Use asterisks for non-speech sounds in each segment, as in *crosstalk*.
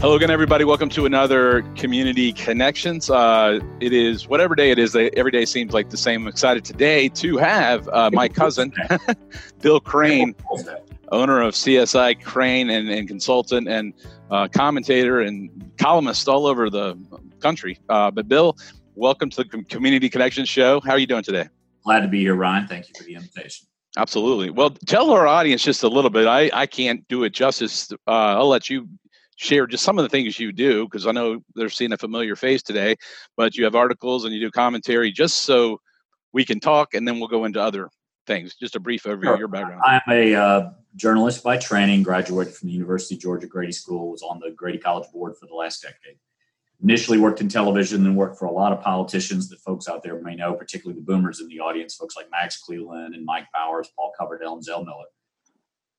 Hello again, everybody. Welcome to another Community Connections. Uh, it is whatever day it is. Every day seems like the same. I'm excited today to have uh, my *laughs* cousin, *laughs* Bill Crane, owner of CSI Crane and, and consultant and uh, commentator and columnist all over the country. Uh, but Bill, welcome to the Community Connections show. How are you doing today? Glad to be here, Ryan. Thank you for the invitation. Absolutely. Well, tell our audience just a little bit. I, I can't do it justice. Uh, I'll let you share just some of the things you do because I know they're seeing a familiar face today, but you have articles and you do commentary just so we can talk and then we'll go into other things. Just a brief overview sure. of your background. I'm a uh, journalist by training, graduated from the University of Georgia Grady School, was on the Grady College Board for the last decade. Initially worked in television, then worked for a lot of politicians that folks out there may know, particularly the boomers in the audience, folks like Max Cleland and Mike Bowers, Paul Coverdell, and Zell Miller.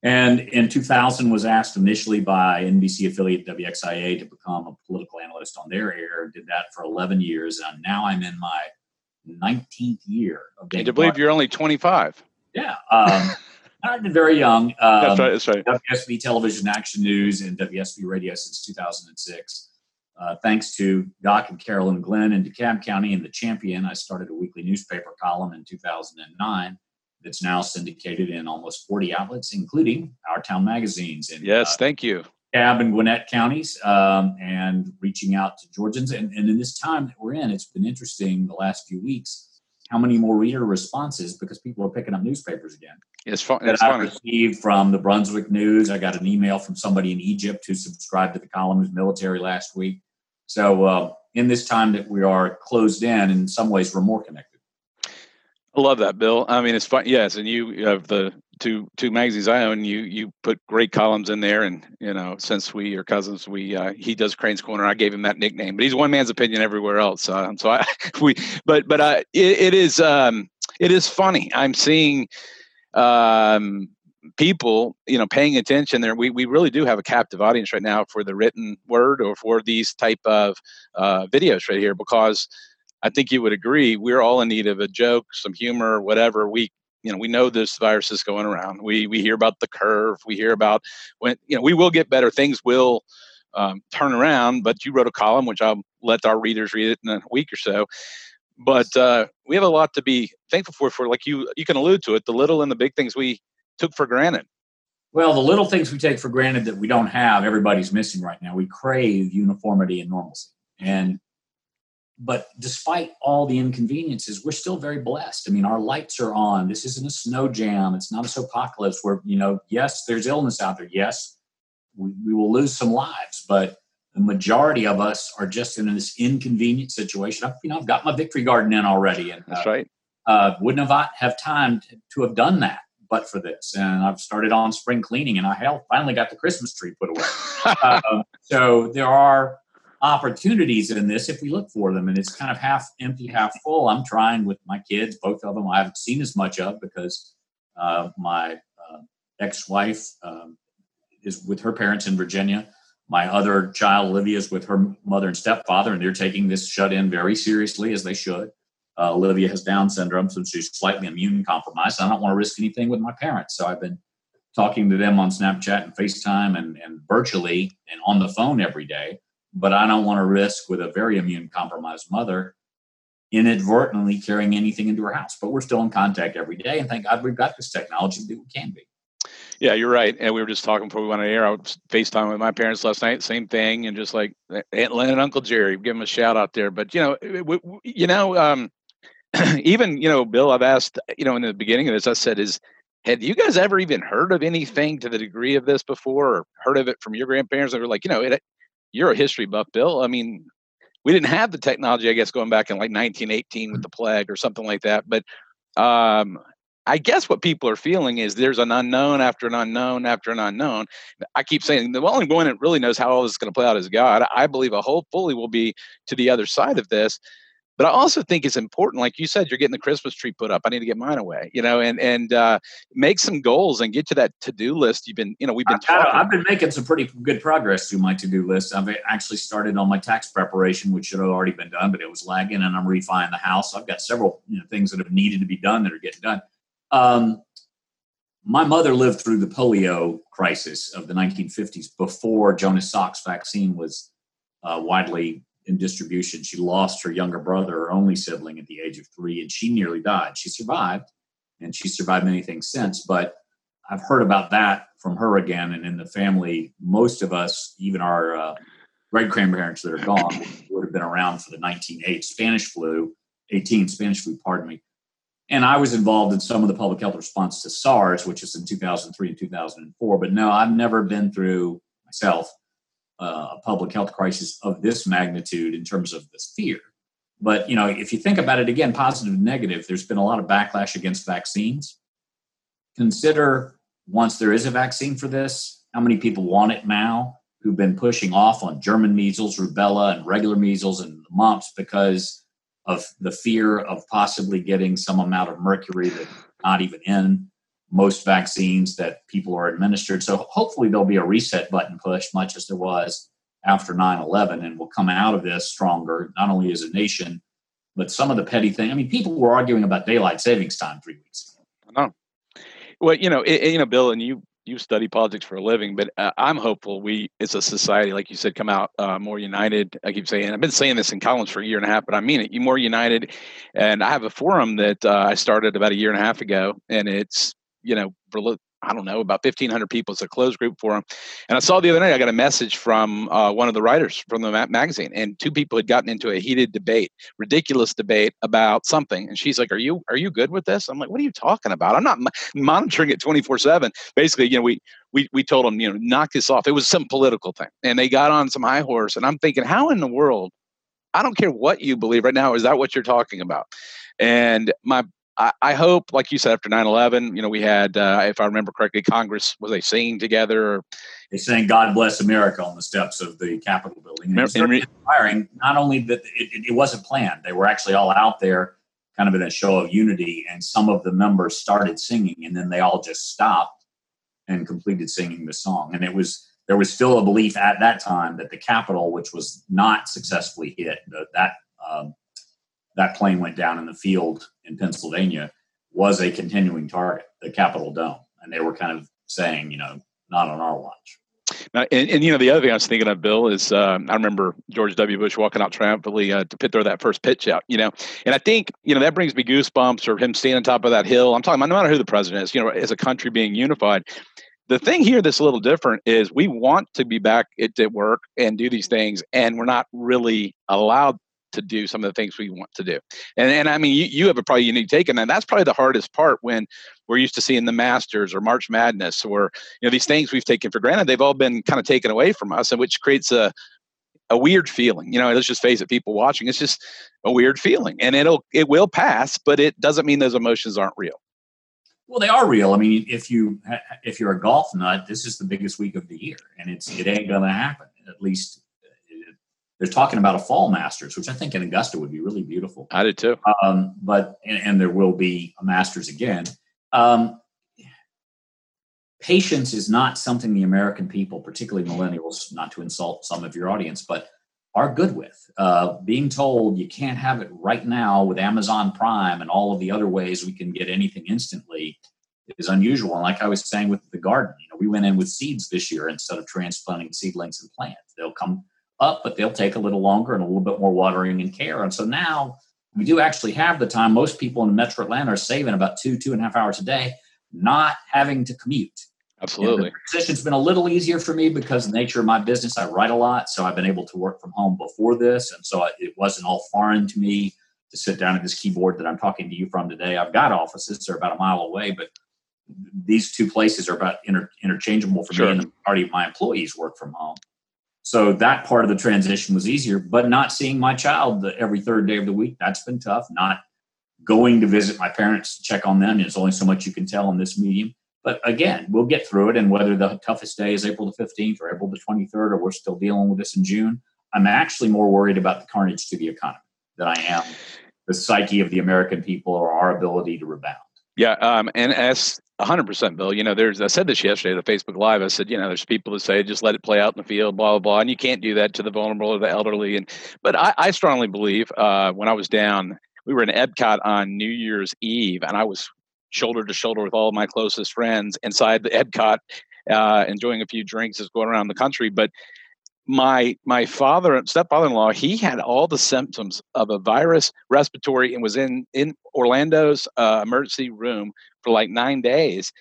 And in 2000 was asked initially by NBC affiliate WXIA to become a political analyst on their air. Did that for 11 years, and now I'm in my 19th year of being. To believe you're only 25. Yeah, um, *laughs* I've been very young. Um, that's right. That's right. WSB Television Action News and WSB Radio since 2006. Uh, thanks to Doc and Carolyn Glenn in DeKalb County and the Champion, I started a weekly newspaper column in 2009 that's now syndicated in almost 40 outlets, including our town magazines. In, yes, uh, thank you. Cobb and Gwinnett counties, um, and reaching out to Georgians. And, and in this time that we're in, it's been interesting the last few weeks how many more reader responses because people are picking up newspapers again. It's fun. That I received from the Brunswick News. I got an email from somebody in Egypt who subscribed to the column's military last week. So, uh, in this time that we are closed in, in some ways, we're more connected. I love that, Bill. I mean, it's fun. Yes, and you have the two two magazines I own. You you put great columns in there, and you know, since we are cousins, we uh, he does Crane's Corner. I gave him that nickname, but he's one man's opinion everywhere else. So I *laughs* we, but but uh, it, it is um, it is funny. I'm seeing um, people, you know, paying attention there. We we really do have a captive audience right now for the written word or for these type of uh, videos right here because I think you would agree we're all in need of a joke, some humor, whatever. We you know we know this virus is going around. We we hear about the curve. We hear about when you know we will get better. Things will um, turn around. But you wrote a column, which I'll let our readers read it in a week or so. But uh, we have a lot to be thankful for. For like you, you can allude to it, the little and the big things we took for granted. Well, the little things we take for granted that we don't have, everybody's missing right now. We crave uniformity and normalcy, and but despite all the inconveniences, we're still very blessed. I mean, our lights are on. This isn't a snow jam. It's not a apocalypse where, you know, yes, there's illness out there. Yes, we, we will lose some lives, but the majority of us are just in this inconvenient situation. I've, you know, I've got my victory garden in already. And, That's uh, right. Uh, wouldn't have have time to, to have done that but for this. And I've started on spring cleaning, and I finally got the Christmas tree put away. *laughs* um, so there are opportunities in this if we look for them and it's kind of half empty half full. I'm trying with my kids both of them i haven't seen as much of because uh, my uh, ex-wife um, is with her parents in virginia. My other child olivia is with her mother and stepfather and they're taking this shut in very seriously as they should. Uh, olivia has down syndrome so she's slightly immune compromised i don't want to risk anything with my parents. So i've been talking to them on snapchat and facetime and, and virtually and on the phone every day but I don't want to risk with a very immune compromised mother inadvertently carrying anything into her house. But we're still in contact every day, and thank God we've got this technology that we can be. Yeah, you're right. And we were just talking before we went on air. I was FaceTime with my parents last night, same thing, and just like Aunt Lynn and Uncle Jerry, give them a shout out there. But you know, you know, um, *clears throat* even you know, Bill, I've asked, you know, in the beginning of this, I said, is have you guys ever even heard of anything to the degree of this before, or heard of it from your grandparents? They were like, you know, it you're a history buff, Bill. I mean, we didn't have the technology, I guess, going back in like 1918 with the plague or something like that. But um, I guess what people are feeling is there's an unknown after an unknown after an unknown. I keep saying the only one that really knows how all this is going to play out is God. I believe a whole fully will be to the other side of this. But I also think it's important, like you said, you're getting the Christmas tree put up. I need to get mine away, you know, and and uh, make some goals and get to that to do list. You've been, you know, we've been. Talking. I've been making some pretty good progress through my to do list. I've actually started on my tax preparation, which should have already been done, but it was lagging, and I'm refining the house. I've got several you know, things that have needed to be done that are getting done. Um, my mother lived through the polio crisis of the 1950s before Jonas Salk's vaccine was uh, widely in distribution. She lost her younger brother, her only sibling, at the age of three, and she nearly died. She survived, and she survived many things since. But I've heard about that from her again, and in the family, most of us, even our uh, great grandparents that are gone, would have been around for the 1908 Spanish flu, 18 Spanish flu, pardon me. And I was involved in some of the public health response to SARS, which is in 2003 and 2004. But no, I've never been through myself uh, a public health crisis of this magnitude in terms of this fear. But you know, if you think about it again, positive and negative, there's been a lot of backlash against vaccines. Consider once there is a vaccine for this, how many people want it now who've been pushing off on German measles, rubella, and regular measles and mumps because of the fear of possibly getting some amount of mercury that's not even in most vaccines that people are administered. So hopefully there'll be a reset button push, much as there was after 9 11, and we'll come out of this stronger, not only as a nation, but some of the petty things. I mean, people were arguing about daylight savings time three weeks ago. I know. Well, you know, it, you know, Bill, and you you study politics for a living, but uh, I'm hopeful we, as a society, like you said, come out uh, more united. I keep saying, I've been saying this in columns for a year and a half, but I mean it. You more united, and I have a forum that uh, I started about a year and a half ago, and it's you know I don't know, about 1,500 people. It's a closed group for them. And I saw the other night, I got a message from uh, one of the writers from the magazine, and two people had gotten into a heated debate, ridiculous debate about something. And she's like, "Are you are you good with this?" I'm like, "What are you talking about? I'm not monitoring it 24 seven." Basically, you know, we we we told them, you know, knock this off. It was some political thing, and they got on some high horse. And I'm thinking, how in the world? I don't care what you believe right now. Is that what you're talking about? And my I, I hope, like you said, after 9-11, you know, we had, uh, if I remember correctly, Congress, was they singing together? They sang God Bless America on the steps of the Capitol building. And it inspiring, not only that it, it wasn't planned, they were actually all out there kind of in a show of unity, and some of the members started singing, and then they all just stopped and completed singing the song. And it was there was still a belief at that time that the Capitol, which was not successfully hit, that um, that plane went down in the field in Pennsylvania was a continuing target, the Capitol Dome. And they were kind of saying, you know, not on our watch. Now, and, and, you know the other thing I was thinking of, Bill, is um, I remember George W. Bush walking out triumphantly uh, to pit throw that first pitch out. You know, and I think you know that brings me goosebumps, or him standing on top of that hill. I'm talking about no matter who the president is. You know, as a country being unified. The thing here that's a little different is we want to be back at, at work and do these things, and we're not really allowed to do some of the things we want to do. And and I mean, you, you have a probably unique take, on that. that's probably the hardest part when we're used to seeing the Masters or March Madness or you know these things we've taken for granted. They've all been kind of taken away from us, and which creates a a weird feeling. You know, let's just face it, people watching, it's just a weird feeling, and it'll it will pass, but it doesn't mean those emotions aren't real. Well, they are real. I mean, if you if you're a golf nut, this is the biggest week of the year, and it's it ain't gonna happen. At least they're talking about a fall Masters, which I think in Augusta would be really beautiful. I did too. Um, but and, and, there will be a Masters again. Um, patience is not something the American people, particularly millennials, not to insult some of your audience, but are good with. Uh, being told you can't have it right now with Amazon Prime and all of the other ways we can get anything instantly is unusual. And like I was saying with the garden, you know, we went in with seeds this year instead of transplanting seedlings and plants. They'll come up, but they'll take a little longer and a little bit more watering and care. And so now we do actually have the time. Most people in Metro Atlanta are saving about two, two and a half hours a day, not having to commute. Absolutely. And the transition's been a little easier for me because the nature of my business, I write a lot. So I've been able to work from home before this. And so it wasn't all foreign to me to sit down at this keyboard that I'm talking to you from today. I've got offices, they're about a mile away, but these two places are about inter- interchangeable for sure. me and the majority of my employees work from home. So that part of the transition was easier, but not seeing my child every third day of the week, that's been tough. Not going to visit my parents to check on them. There's only so much you can tell on this medium. But again, we'll get through it. And whether the toughest day is April the 15th or April the 23rd, or we're still dealing with this in June, I'm actually more worried about the carnage to the economy. than I am the psyche of the American people or our ability to rebound. Yeah, um, and as 100% bill. You know there's i said this yesterday at the facebook live. I said you know there's people that say just let it play out in the field blah blah blah. And you can't do that to the vulnerable or the elderly. And but i, I strongly believe uh, when i was down we were in epcot on new year's eve and i was shoulder to shoulder with all of my closest friends inside the epcot uh, enjoying a few drinks as going around the country. But my my father stepfather-in-law he had all the symptoms of a virus respiratory and was in in orlando's uh, emergency room for like nine days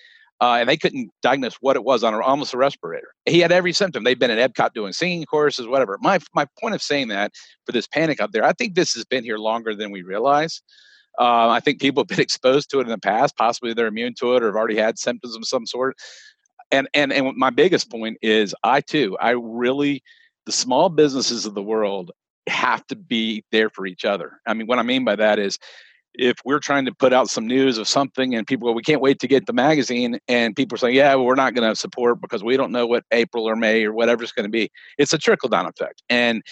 uh, and they couldn't diagnose what it was on a, almost a respirator. He had every symptom. They've been at epcot doing singing courses whatever. My my point of saying that for this panic out there i think this has been here longer than we realize. Uh, i think people have been *laughs* exposed to it in the past. Possibly they're immune to it or have already had symptoms of some sort. And and and my biggest point is i too i really the small businesses of the world have to be there for each other. I mean, what I mean by that is if we're trying to put out some news of something and people go, we can't wait to get the magazine, and people are saying, yeah, well, we're not going to support because we don't know what April or May or whatever it's going to be. It's a trickle down effect. And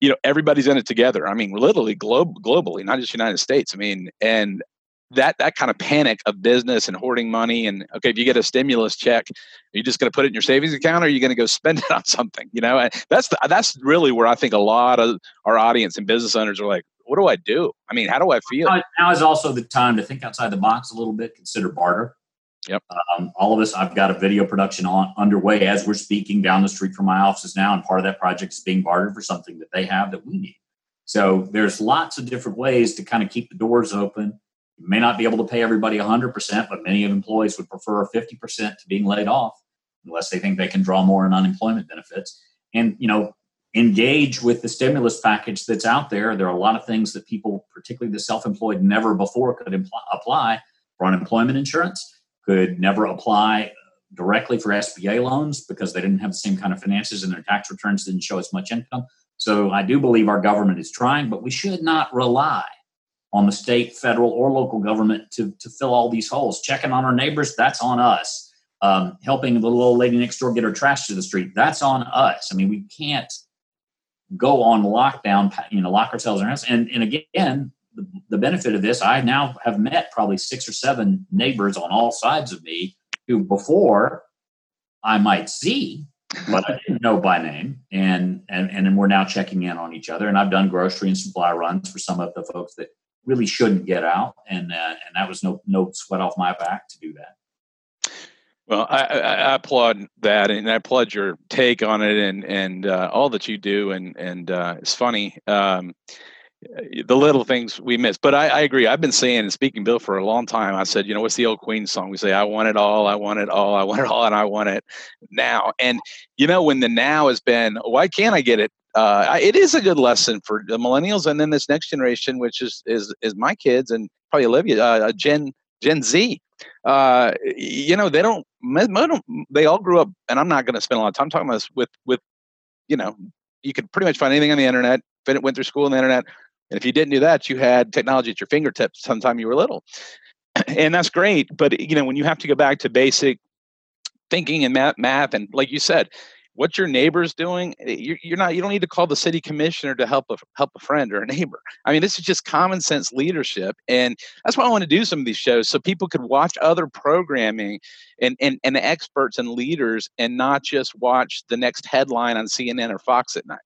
you know everybody's in it together i mean literally globe globally not just united states i mean and that that kind of panic of business and hoarding money and okay if you get a stimulus check are you just going to put it in your savings account or are you going to go *laughs* spend it on something you know and that's the, that's really where i think a lot of our audience and business owners are like what do i do i mean how do i feel now is also the time to think outside the box a little bit consider barter Yep. Um, all of us, I've got a video production on underway as we're speaking down the street from my offices now, and part of that project is being bartered for something that they have that we need. So there's lots of different ways to kind of keep the doors open you may not be able to pay everybody 100%, but many of employees would prefer 50% to being laid off unless they think they can draw more in unemployment benefits. And, you know, engage with the stimulus package that's out there. There are a lot of things that people, particularly the self employed, never before could impl- apply for unemployment insurance, could never apply directly for SBA loans because they didn't have the same kind of finances and their tax returns didn't show as much income. So I do believe our government is trying, but we should not rely on the state, federal, or local government to, to fill all these holes. Checking on our neighbors, that's on us. Um, helping the little old lady next door get her trash to the street, that's on us. I mean, we can't go on lockdown, you know, lock ourselves in our house. And, and again, the, the benefit of this, I now have met probably six or seven neighbors on all sides of me who before I might see, but I didn't know by name. And, and, and we're now checking in on each other. And I've done grocery and supply runs for some of the folks that really shouldn't get out, and uh, and that was no no sweat off my back to do that. Well, I, I, applaud that, and I applaud your take on it, and and uh, all that you do, and and uh, it's funny. Um, the little things we miss. But I, I, agree. I've been saying and speaking Bill for a long time. I said, you know, what's the old Queen song? We say, I want it all, I want it all, I want it all, and I want it now. And you know, when the now has been, why can't I get it uh, it is a good lesson for the millennials and then this next generation, which is is is my kids and probably Olivia, uh, Gen Gen Z. Uh, you know, they don't, they all grew up, and I'm not going to spend a lot of time talking about this with with, you know, you could pretty much find anything on the internet. It Went through school on the internet, and if you didn't do that, you had technology at your fingertips sometime you were little, *clears throat* and that's great. But you know, when you have to go back to basic thinking and math, math, and like you said, what your neighbor's doing eh, you're, not you don't need to call the city commissioner to help a help a friend or a neighbor. *laughs* I mean this is just common sense leadership and that's why i want to do some of these shows so people could watch other programming and and, and the experts and leaders and not just watch the next headline on cnn or fox at night.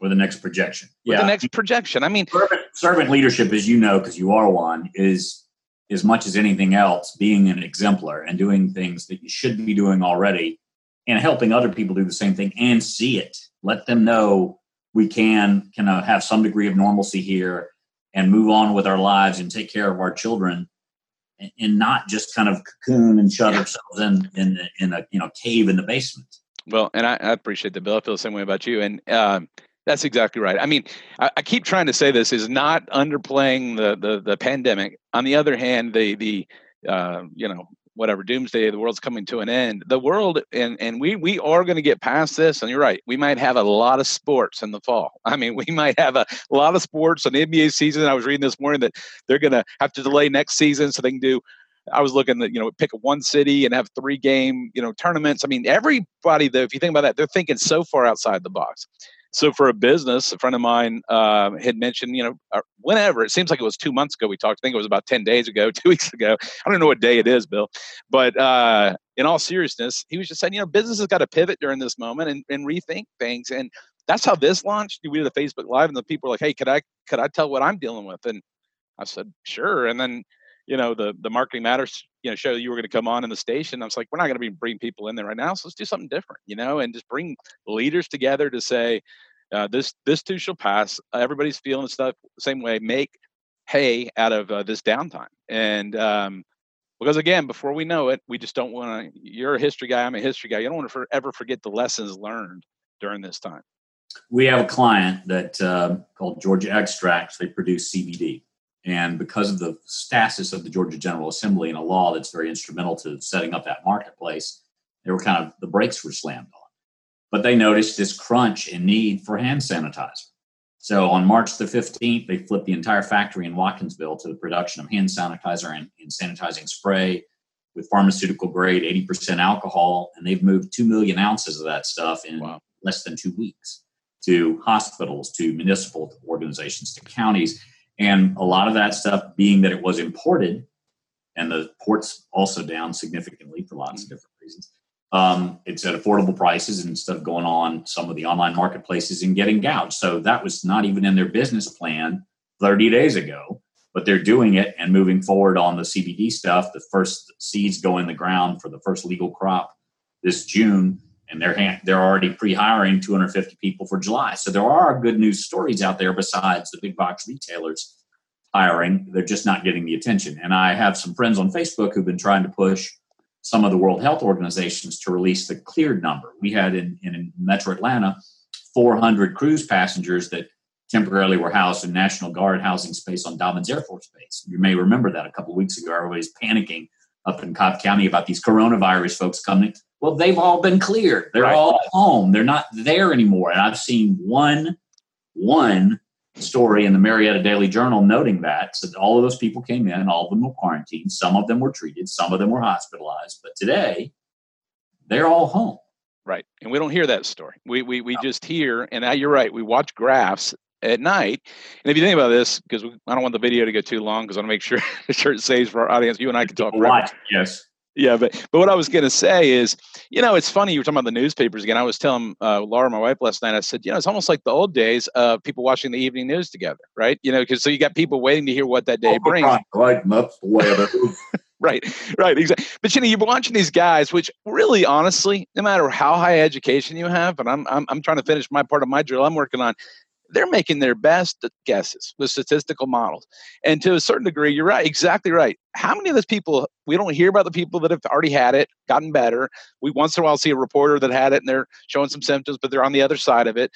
Or the next projection yeah the next projection i mean servant, servant leadership as you know because you are one is as much as anything else being an exemplar and doing things that you should be doing already and helping other people do the same thing and see it. Let them know we can can uh, have some degree of normalcy here and move on with our lives and take care of our children and, and not just kind of cocoon and shut ourselves in in in a you know cave in the basement. Well, and I, I appreciate the bill. I feel the same way about you. And um, that's exactly right. I mean, I, I, keep trying to say this is not underplaying the the, the pandemic. On the other hand, the the uh, you know whatever doomsday the world's coming to an end the world and and we we are going to get past this and you're right we might have a lot of sports in the fall *laughs* i mean we might have a, lot of sports on nba season i was reading this morning that they're going to have to delay next season so they can do I was looking you know, pick one city and have three game, you know, tournaments. I mean, everybody, though, if you think about that, they're thinking so far outside the box. So for a business, a friend of mine uh, had mentioned, you know, uh, whenever it seems like it was two months ago we talked. I think it was about ten days ago, *laughs* two weeks ago. I don't know what day it is, Bill. But uh, in all seriousness, he was just saying, you know, business has got to pivot during this moment and, and rethink things. And that's how this launched. We did a Facebook Live, and the people were like, "Hey, could I could I tell what I'm dealing with?" And I said, "Sure." And then, you know, the the marketing matters, you know, show you were going to come on in the station. I was like, "We're not going to be bringing people in there right now, so let's do something different," you know, and just bring leaders together to say, uh, "This this too shall pass." Everybody's feeling stuff the same way. Make hay out of uh, this downtime, and um, because again, before we know it, we just don't want to. You're a history guy. I'm a history guy. You don't want to for, ever forget the lessons learned during this time we have a client that uh, called Georgia Extracts. They produce CBD, and because of the status of the Georgia General Assembly and a law that's very instrumental to setting up that marketplace, they were kind of the brakes were slammed on. But they noticed this crunch and need for hand sanitizer. So on March the 15th, they flipped the entire factory in Watkinsville to the production of hand sanitizer and, and sanitizing spray with pharmaceutical grade 80% alcohol, and they've moved 2 million ounces of that stuff in wow. less than two weeks to hospitals, to municipal organizations, to counties. And a lot of that stuff being that it was imported, and the ports also down significantly for lots of mm-hmm. different reasons. Um, it's at affordable prices instead of going on some of the online marketplaces and getting gouged. So that was not even in their business plan 30 days ago, but they're doing it and moving forward on the CBD stuff. The first seeds go in the ground for the first legal crop this June and they're they're already pre-hiring 250 people for July. So there are good news stories out there besides the big box retailers hiring. They're just not getting the attention. And I have some friends on Facebook who've been trying to push some of the World Health Organizations to release the cleared number. We had in, in Metro Atlanta 400 cruise passengers that temporarily were housed in National Guard housing space on Dobbins Air Force Base. You may remember that a couple weeks ago. Everybody's panicking up in Cobb County about these coronavirus folks coming. Well, they've all been cleared. They're right. all home. They're not there anymore. And I've seen one one story in the Marietta Daily Journal noting that. So all of those people came in, all of them were quarantined, some of them were treated, some of them were hospitalized. But today, they're all home. Right. And we don't hear that story. We we, we no. just hear, and now you're right, we watch graphs at night. And if you think about this, because I don't want the video to go too long, because I want to make sure, *laughs* sure it saves for our audience. You and I can talk. Watch, yes. Yeah, but but what I was going to say is, you know, it's funny you were talking about the newspapers again. I was telling uh, Laura, my wife, last night. I said, you know, it's almost like the old days of people watching the evening news together, right? You know, because so you got people waiting to hear what that day oh, brings. Like that's the way it is. *laughs* right, right, exactly. But you know, you're watching these guys, which really, honestly, no matter how high education you have, and I'm I'm, I'm trying to finish my part of my drill I'm working on they're making their best guesses with statistical models. And to a certain degree, you're right, exactly right. How many of those people, we don't hear about the people that have already had it, gotten better. We once in a while see a reporter that had it and they're showing some symptoms, but they're on the other side of it.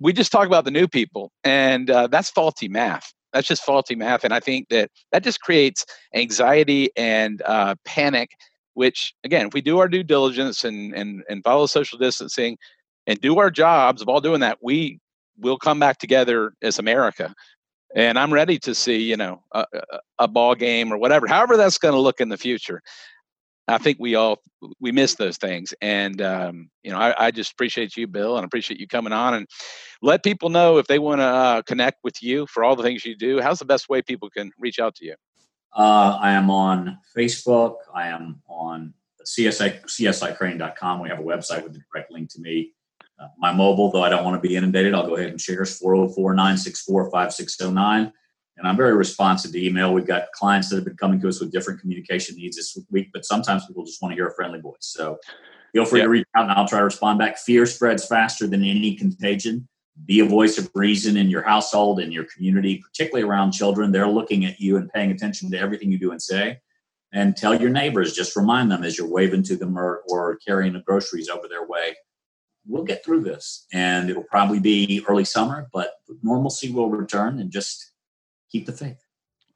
We just talk about the new people, and uh, that's faulty math. That's just faulty math. And I think that that just creates anxiety and uh, panic, which, again, if we do our due diligence and, and, and follow social distancing, and do our jobs of all doing that, we we'll come back together as America. And I'm ready to see, you know, a, a ball game or whatever, however that's going to look in the future. I think we all we miss those things, and um, you know, I, I, just appreciate you, Bill, and appreciate you coming on and let people know if they want to uh, connect with you for all the things you do. How's the best way people can reach out to you? Uh, I am on Facebook. I am on CSI CSICrane.com. We have a website with a direct link to me. My mobile, though I don't want to be inundated, I'll go ahead and share is 404 964 5609. And I'm very responsive to email. We've got clients that have been coming to us with different communication needs this week, but sometimes people just want to hear a friendly voice. So feel free to reach out and I'll try to respond back. Fear spreads faster than any contagion. Be a voice of reason in your household, in your community, particularly around children. They're looking at you and paying attention to everything you do and say. And tell your neighbors, just remind them as you're waving to them or, or carrying the groceries over their way we'll get through this and it'll probably be early summer, but normalcy will return and just keep the faith.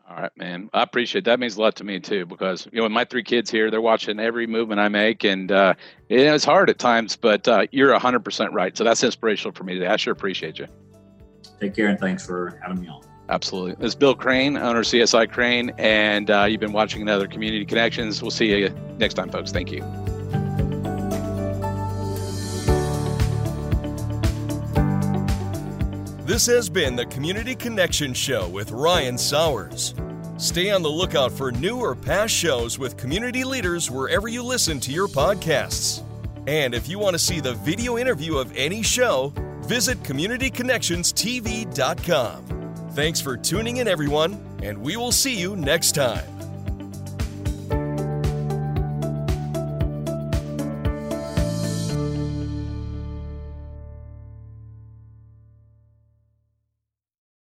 All right, man. I appreciate that. means a lot to me too, because you know, my three kids here, they're watching every movement I make, and uh, it's hard at times. But uh, you're hundred percent right. So that's inspirational for me today. I sure appreciate you. Take care, and thanks for having me on. Absolutely. This is Bill Crane, owner of CSI Crane, and uh, you've been watching another Community Connections. We'll see you next time, folks. Thank you. This has been the Community Connection Show with Ryan Sowers. Stay on the lookout for new or past shows with community leaders wherever you listen to your podcasts. And if you want to see the video interview of any show, visit CommunityConnectionsTV.com. Thanks for tuning in, everyone, and we will see you next time.